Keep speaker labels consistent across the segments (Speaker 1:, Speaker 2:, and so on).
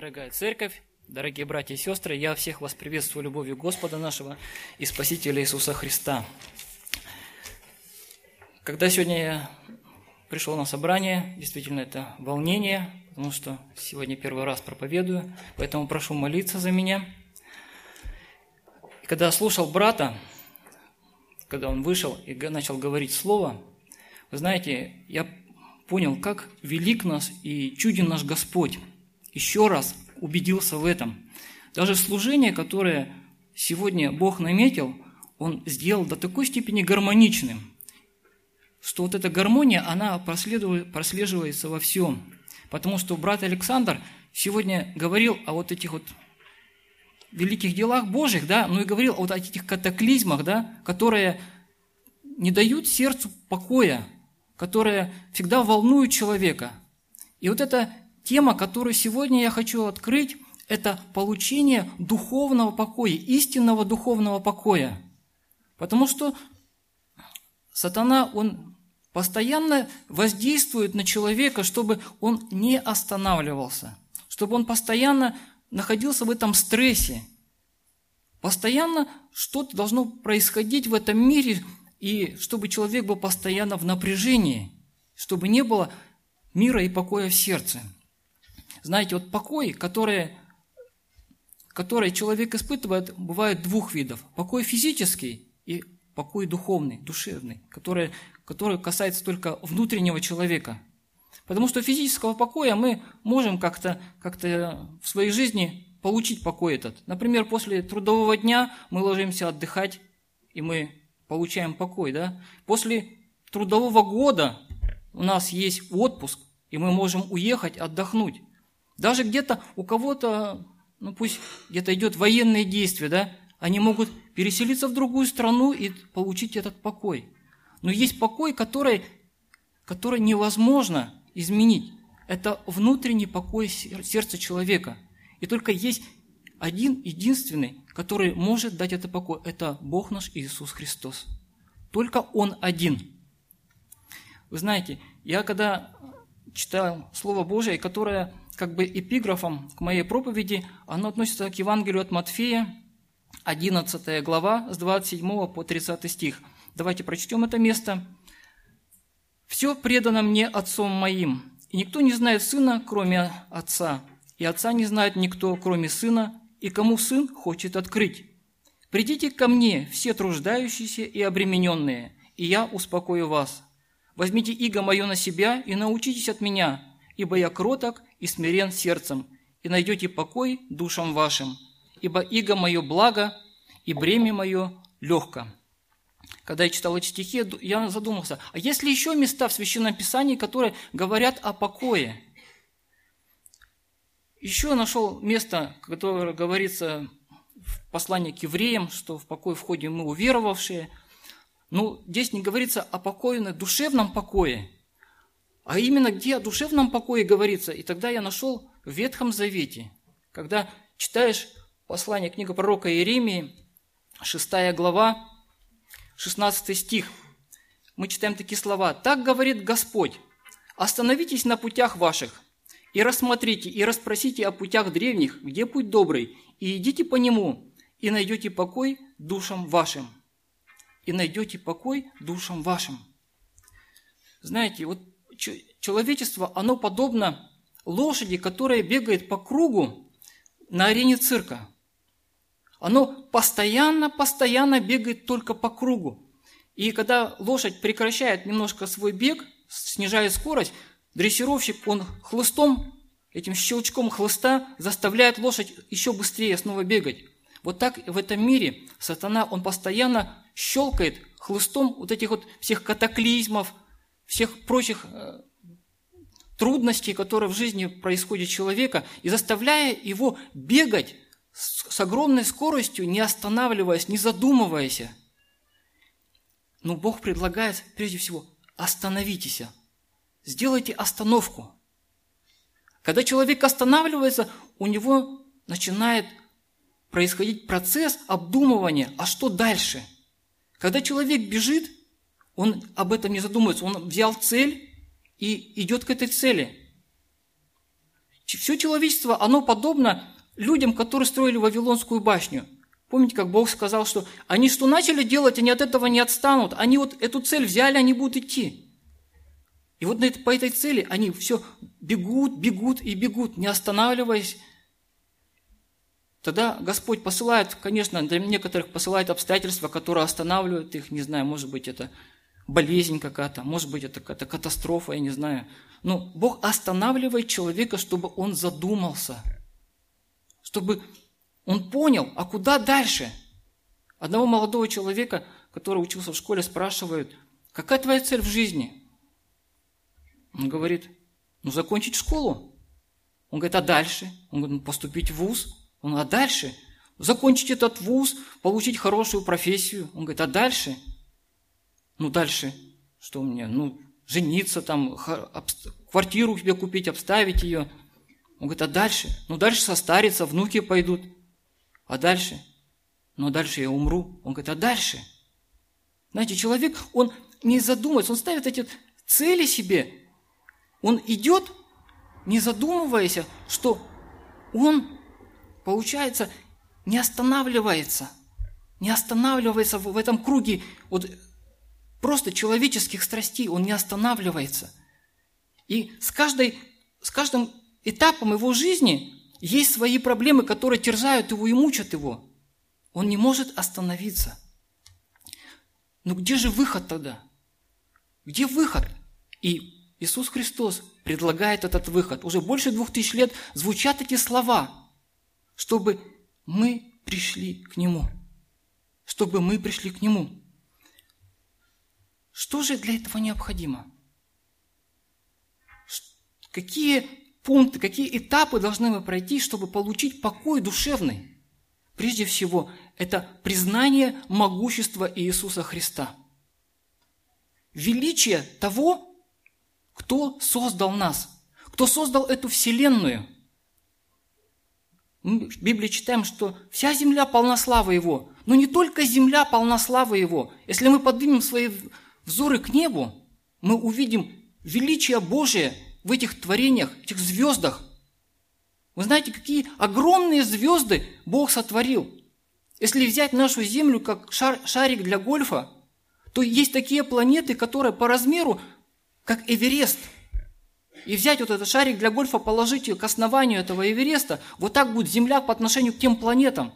Speaker 1: Дорогая церковь, дорогие братья и сестры, я всех вас приветствую любовью Господа нашего и Спасителя Иисуса Христа. Когда сегодня я пришел на собрание, действительно это волнение, потому что сегодня первый раз проповедую, поэтому прошу молиться за меня. И когда слушал брата, когда он вышел и начал говорить слово, вы знаете, я понял, как велик нас и чуден наш Господь еще раз убедился в этом. Даже служение, которое сегодня Бог наметил, Он сделал до такой степени гармоничным, что вот эта гармония, она прослеживается во всем. Потому что брат Александр сегодня говорил о вот этих вот великих делах Божьих, да, ну и говорил о вот этих катаклизмах, да, которые не дают сердцу покоя, которые всегда волнуют человека. И вот эта Тема, которую сегодня я хочу открыть, это получение духовного покоя, истинного духовного покоя. Потому что сатана, он постоянно воздействует на человека, чтобы он не останавливался, чтобы он постоянно находился в этом стрессе. Постоянно что-то должно происходить в этом мире, и чтобы человек был постоянно в напряжении, чтобы не было мира и покоя в сердце. Знаете, вот покой, который, который человек испытывает, бывает двух видов. Покой физический и покой духовный, душевный, который, который касается только внутреннего человека. Потому что физического покоя мы можем как-то как в своей жизни получить покой этот. Например, после трудового дня мы ложимся отдыхать, и мы получаем покой. Да? После трудового года у нас есть отпуск, и мы можем уехать отдохнуть. Даже где-то у кого-то, ну пусть где-то идет военные действия, да, они могут переселиться в другую страну и получить этот покой. Но есть покой, который, который невозможно изменить. Это внутренний покой сердца человека. И только есть один, единственный, который может дать это покой. Это Бог наш Иисус Христос. Только Он один. Вы знаете, я когда читал Слово Божие, которое как бы эпиграфом к моей проповеди, оно относится к Евангелию от Матфея, 11 глава, с 27 по 30 стих. Давайте прочтем это место. «Все предано мне Отцом моим, и никто не знает Сына, кроме Отца, и Отца не знает никто, кроме Сына, и кому Сын хочет открыть. Придите ко мне, все труждающиеся и обремененные, и я успокою вас. Возьмите иго мое на себя и научитесь от меня, ибо я кроток и смирен сердцем, и найдете покой душам вашим, ибо иго мое благо, и бремя мое легко». Когда я читал эти стихи, я задумался, а есть ли еще места в Священном Писании, которые говорят о покое? Еще нашел место, которое говорится в послании к евреям, что в покой входим мы уверовавшие. Ну, здесь не говорится о покое, душевном покое, а именно где о душевном покое говорится. И тогда я нашел в Ветхом Завете, когда читаешь послание книга пророка Иеремии, 6 глава, 16 стих, мы читаем такие слова. «Так говорит Господь, остановитесь на путях ваших, и рассмотрите, и расспросите о путях древних, где путь добрый, и идите по нему, и найдете покой душам вашим». И найдете покой душам вашим. Знаете, вот человечество, оно подобно лошади, которая бегает по кругу на арене цирка. Оно постоянно-постоянно бегает только по кругу. И когда лошадь прекращает немножко свой бег, снижает скорость, дрессировщик, он хлыстом, этим щелчком хлыста заставляет лошадь еще быстрее снова бегать. Вот так в этом мире сатана, он постоянно щелкает хлыстом вот этих вот всех катаклизмов, всех прочих э, трудностей, которые в жизни происходят человека, и заставляя его бегать с огромной скоростью, не останавливаясь, не задумываясь. Но Бог предлагает прежде всего остановитесь, сделайте остановку. Когда человек останавливается, у него начинает происходить процесс обдумывания, а что дальше? Когда человек бежит, он об этом не задумывается. Он взял цель и идет к этой цели. Все человечество, оно подобно людям, которые строили Вавилонскую башню. Помните, как Бог сказал, что они что начали делать, они от этого не отстанут. Они вот эту цель взяли, они будут идти. И вот по этой цели они все бегут, бегут и бегут, не останавливаясь. Тогда Господь посылает, конечно, для некоторых посылает обстоятельства, которые останавливают их, не знаю, может быть, это болезнь какая-то, может быть, это какая-то катастрофа, я не знаю. Но Бог останавливает человека, чтобы он задумался, чтобы он понял, а куда дальше? Одного молодого человека, который учился в школе, спрашивают, какая твоя цель в жизни? Он говорит, ну закончить школу. Он говорит, а дальше? Он говорит, ну поступить в ВУЗ. Он говорит, а дальше? Закончить этот ВУЗ, получить хорошую профессию. Он говорит, а дальше? Ну дальше, что мне? Ну, жениться там, квартиру себе купить, обставить ее. Он говорит, а дальше? Ну дальше состариться, внуки пойдут. А дальше? Ну а дальше я умру. Он говорит, а дальше? Знаете, человек, он не задумывается, он ставит эти цели себе. Он идет, не задумываясь, что он, получается, не останавливается. Не останавливается в этом круге вот просто человеческих страстей. Он не останавливается. И с, каждой, с каждым этапом его жизни есть свои проблемы, которые терзают его и мучат его. Он не может остановиться. Но где же выход тогда? Где выход? И Иисус Христос предлагает этот выход. Уже больше двух тысяч лет звучат эти слова, чтобы мы пришли к Нему. Чтобы мы пришли к Нему. Что же для этого необходимо? Какие пункты, какие этапы должны мы пройти, чтобы получить покой душевный? Прежде всего, это признание могущества Иисуса Христа. Величие того, кто создал нас? Кто создал эту вселенную? Мы в Библии читаем, что вся земля полна славы Его. Но не только земля полна славы Его. Если мы поднимем свои взоры к небу, мы увидим величие Божие в этих творениях, этих звездах. Вы знаете, какие огромные звезды Бог сотворил. Если взять нашу Землю как шар, шарик для гольфа, то есть такие планеты, которые по размеру как Эверест, и взять вот этот шарик для гольфа, положить к основанию этого Эвереста, вот так будет Земля по отношению к тем планетам.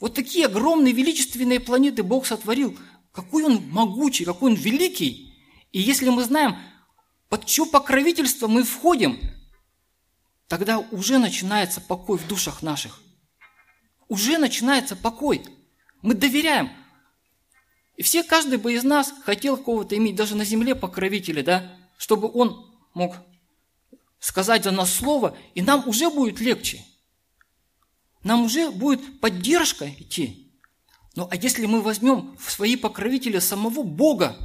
Speaker 1: Вот такие огромные величественные планеты Бог сотворил. Какой Он могучий, какой Он великий. И если мы знаем, под чье покровительство мы входим, тогда уже начинается покой в душах наших. Уже начинается покой. Мы доверяем. И все, каждый бы из нас хотел кого-то иметь даже на земле покровителя, да, чтобы он мог сказать за нас слово, и нам уже будет легче. Нам уже будет поддержка идти. Ну а если мы возьмем в свои покровители самого Бога,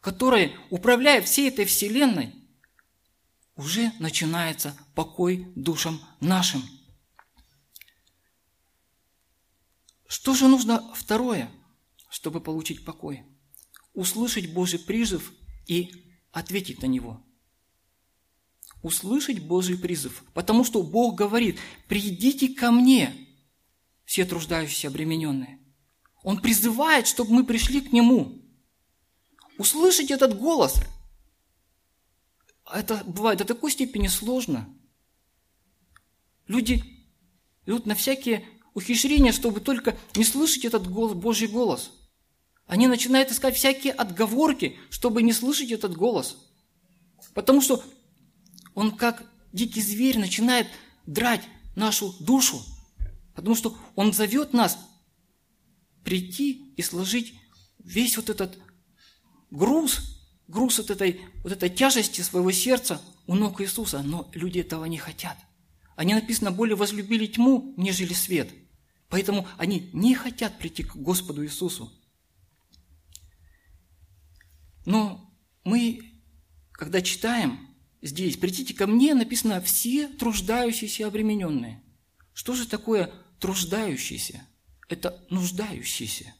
Speaker 1: который управляет всей этой вселенной, уже начинается покой душам нашим. Что же нужно второе – чтобы получить покой. Услышать Божий призыв и ответить на него. Услышать Божий призыв. Потому что Бог говорит, придите ко мне, все труждающиеся, обремененные. Он призывает, чтобы мы пришли к Нему. Услышать этот голос, это бывает до такой степени сложно. Люди идут на всякие ухищрения, чтобы только не слышать этот голос, Божий голос – они начинают искать всякие отговорки, чтобы не слышать этот голос. Потому что он как дикий зверь начинает драть нашу душу. Потому что он зовет нас прийти и сложить весь вот этот груз, груз от этой, вот этой тяжести своего сердца у ног Иисуса. Но люди этого не хотят. Они, написано, более возлюбили тьму, нежели свет. Поэтому они не хотят прийти к Господу Иисусу. Но мы, когда читаем здесь, придите ко мне, написано «все труждающиеся обремененные». Что же такое труждающийся? Это нуждающийся.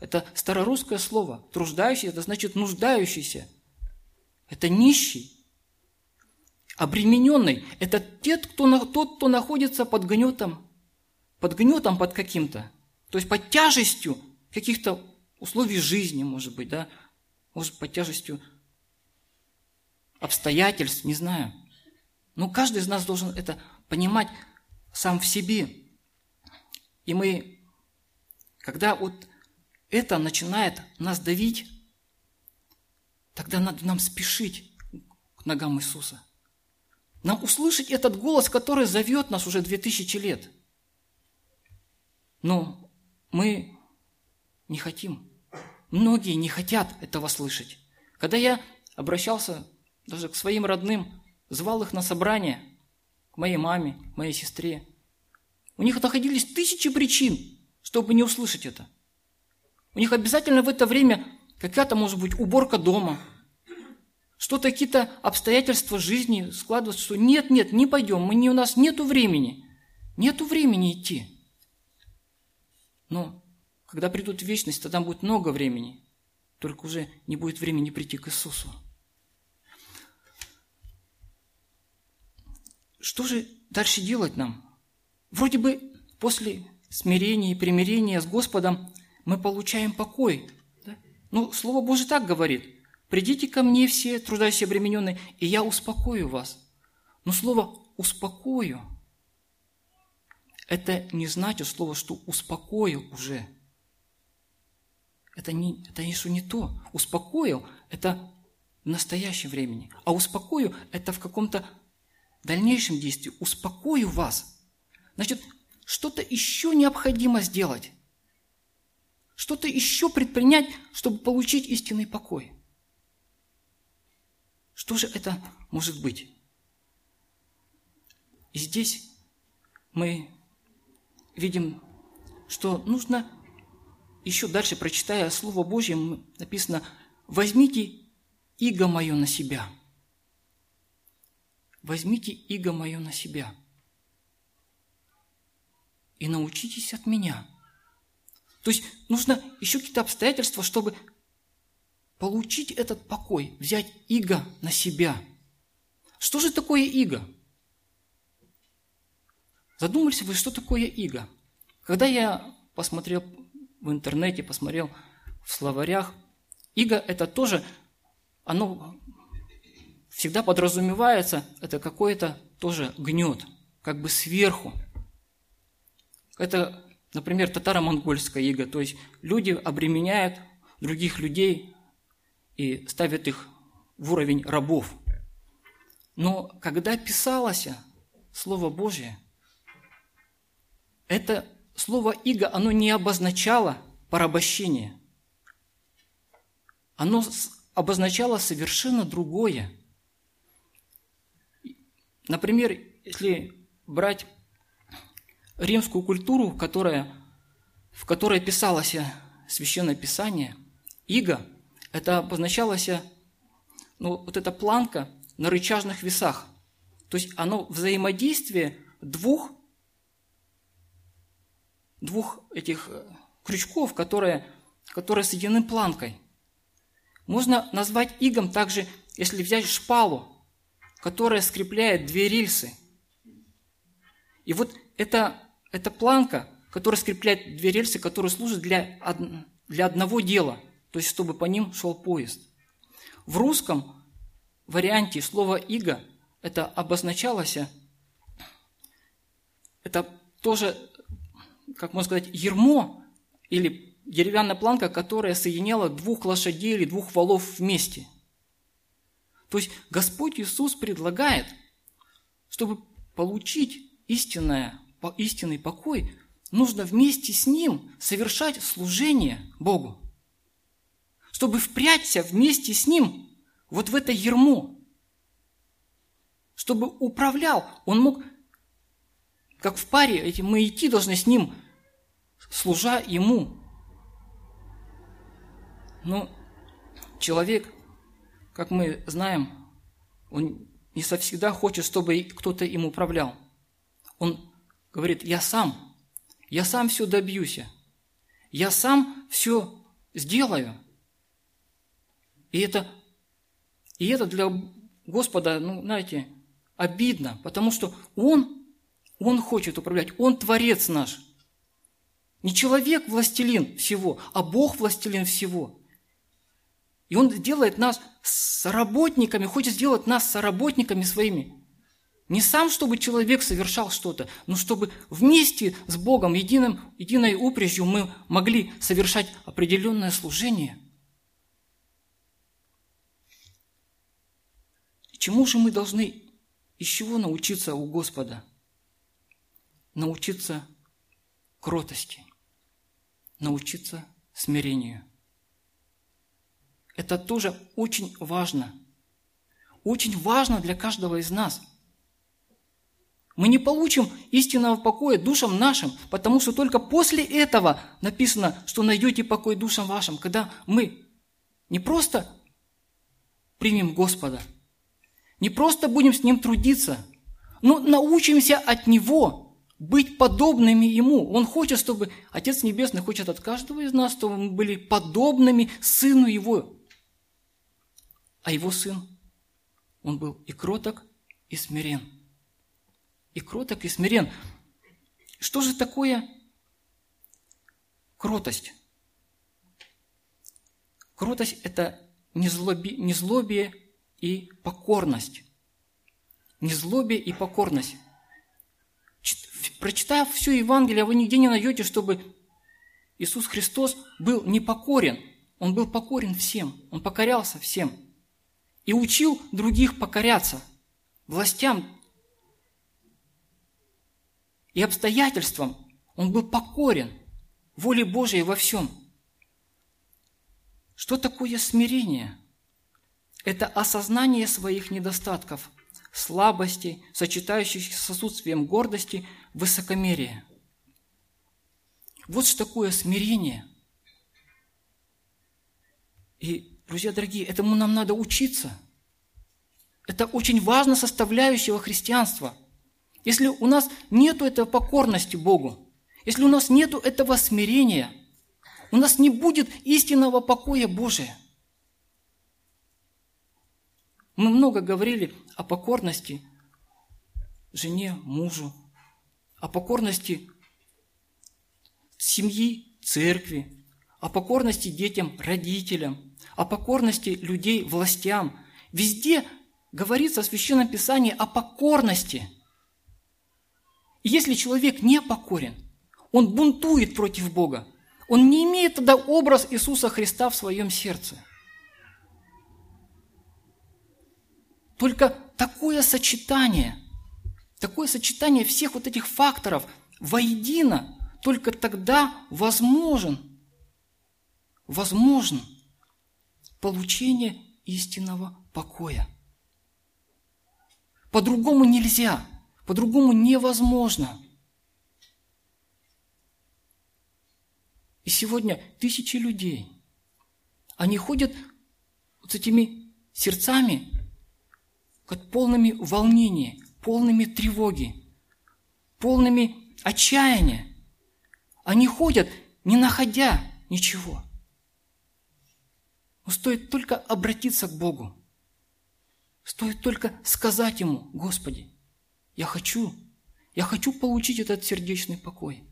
Speaker 1: Это старорусское слово. Труждающийся – это значит нуждающийся. Это нищий. Обремененный – это тот кто, тот, кто находится под гнетом, под гнетом под каким-то, то есть под тяжестью каких-то условий жизни, может быть, да, может, под тяжестью обстоятельств, не знаю. Но каждый из нас должен это понимать сам в себе. И мы, когда вот это начинает нас давить, тогда надо нам спешить к ногам Иисуса. Нам услышать этот голос, который зовет нас уже две тысячи лет. Но мы не хотим. Многие не хотят этого слышать. Когда я обращался даже к своим родным, звал их на собрание, к моей маме, к моей сестре, у них находились тысячи причин, чтобы не услышать это. У них обязательно в это время какая-то, может быть, уборка дома, что-то, какие-то обстоятельства жизни складываются, что нет, нет, не пойдем, мы не, у нас нету времени, нету времени идти. Но когда придут в вечность, тогда будет много времени, только уже не будет времени прийти к Иисусу. Что же дальше делать нам? Вроде бы после смирения и примирения с Господом мы получаем покой. Да? Ну, Слово Божье так говорит. «Придите ко мне все, труждающие и обремененные, и я успокою вас». Но слово «успокою» – это не значит слово, что «успокою» уже. Это не, это еще не то. «Успокоил» – это в настоящем времени. А «успокою» – это в каком-то дальнейшем действии. «Успокою вас» – Значит, что-то еще необходимо сделать. Что-то еще предпринять, чтобы получить истинный покой. Что же это может быть? И здесь мы видим, что нужно еще дальше, прочитая Слово Божье, написано «Возьмите иго мое на себя». Возьмите иго мое на себя – и научитесь от меня. То есть нужно еще какие-то обстоятельства, чтобы получить этот покой, взять иго на себя. Что же такое иго? Задумались вы, что такое иго? Когда я посмотрел в интернете, посмотрел в словарях, иго – это тоже, оно всегда подразумевается, это какое-то тоже гнет, как бы сверху – это, например, татаро-монгольская ига, то есть люди обременяют других людей и ставят их в уровень рабов. Но когда писалось Слово Божье, это слово «иго», оно не обозначало порабощение. Оно обозначало совершенно другое. Например, если брать римскую культуру, которая, в которой писалось Священное Писание, иго, это обозначалось, ну, вот эта планка на рычажных весах. То есть оно взаимодействие двух, двух этих э, крючков, которые, которые соединены планкой. Можно назвать игом также, если взять шпалу, которая скрепляет две рельсы. И вот это это планка, которая скрепляет две рельсы, которые служат для, для одного дела, то есть чтобы по ним шел поезд. В русском варианте слова «иго» это обозначалось, это тоже, как можно сказать, ермо или деревянная планка, которая соединяла двух лошадей или двух валов вместе. То есть Господь Иисус предлагает, чтобы получить истинное истинный покой, нужно вместе с Ним совершать служение Богу. Чтобы впрячься вместе с Ним вот в это ермо. Чтобы управлял. Он мог, как в паре, эти мы идти должны с Ним, служа Ему. Но человек, как мы знаем, он не совсегда хочет, чтобы кто-то им управлял. Он говорит, я сам, я сам все добьюсь, я сам все сделаю. И это, и это для Господа, ну, знаете, обидно, потому что Он, Он хочет управлять, Он Творец наш. Не человек властелин всего, а Бог властелин всего. И Он делает нас соработниками, хочет сделать нас соработниками своими. Не сам, чтобы человек совершал что-то, но чтобы вместе с Богом, единым, единой упряжью мы могли совершать определенное служение. Чему же мы должны из чего научиться у Господа? Научиться кротости, научиться смирению. Это тоже очень важно. Очень важно для каждого из нас – мы не получим истинного покоя душам нашим, потому что только после этого написано, что найдете покой душам вашим, когда мы не просто примем Господа, не просто будем с Ним трудиться, но научимся от Него быть подобными Ему. Он хочет, чтобы Отец Небесный хочет от каждого из нас, чтобы мы были подобными Сыну Его. А Его Сын, Он был и кроток, и смирен – и кроток, и смирен. Что же такое кротость? Кротость – это незлобие, незлобие и покорность. Незлобие и покорность. Прочитав все Евангелие, вы нигде не найдете, чтобы Иисус Христос был непокорен. Он был покорен всем. Он покорялся всем. И учил других покоряться властям, и обстоятельствам он был покорен воле Божией во всем. Что такое смирение? Это осознание своих недостатков, слабостей, сочетающихся с отсутствием гордости, высокомерия. Вот что такое смирение. И, друзья дорогие, этому нам надо учиться. Это очень важная составляющая христианства – если у нас нет этой покорности Богу, если у нас нет этого смирения, у нас не будет истинного покоя Божия. Мы много говорили о покорности жене, мужу, о покорности семьи, церкви, о покорности детям, родителям, о покорности людей, властям. Везде говорится в Священном Писании о покорности – если человек не покорен, он бунтует против Бога, он не имеет тогда образ Иисуса Христа в своем сердце. Только такое сочетание, такое сочетание всех вот этих факторов воедино, только тогда возможен, возможно получение истинного покоя. По-другому нельзя – по-другому невозможно. И сегодня тысячи людей, они ходят с этими сердцами, как полными волнения, полными тревоги, полными отчаяния. Они ходят, не находя ничего. Но стоит только обратиться к Богу. Стоит только сказать Ему, Господи, я хочу, я хочу получить этот сердечный покой.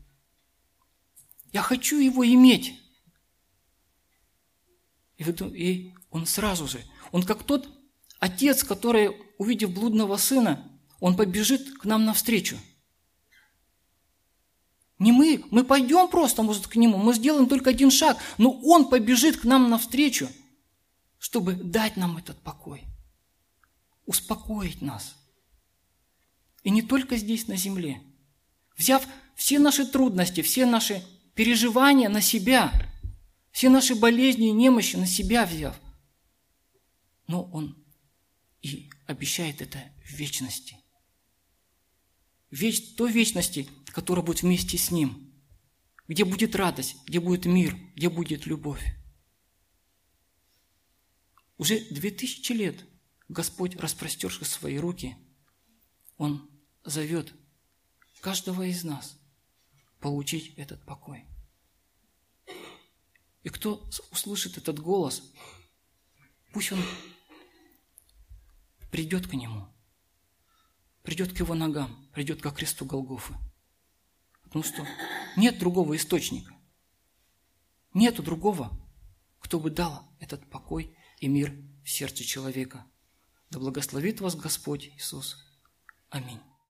Speaker 1: Я хочу его иметь. И он сразу же, он как тот отец, который, увидев блудного сына, он побежит к нам навстречу. Не мы, мы пойдем просто, может, к нему, мы сделаем только один шаг, но он побежит к нам навстречу, чтобы дать нам этот покой, успокоить нас – и не только здесь, на земле. Взяв все наши трудности, все наши переживания на себя, все наши болезни и немощи на себя взяв. Но Он и обещает это в вечности. Веч, той вечности, которая будет вместе с Ним, где будет радость, где будет мир, где будет любовь. Уже две тысячи лет Господь, распростерши свои руки, Он зовет каждого из нас получить этот покой. И кто услышит этот голос, пусть он придет к нему. придет к его ногам, придет ко кресту Голгофы. Потому что нет другого источника. Нету другого, кто бы дал этот покой и мир в сердце человека. Да благословит вас Господь Иисус. Аминь.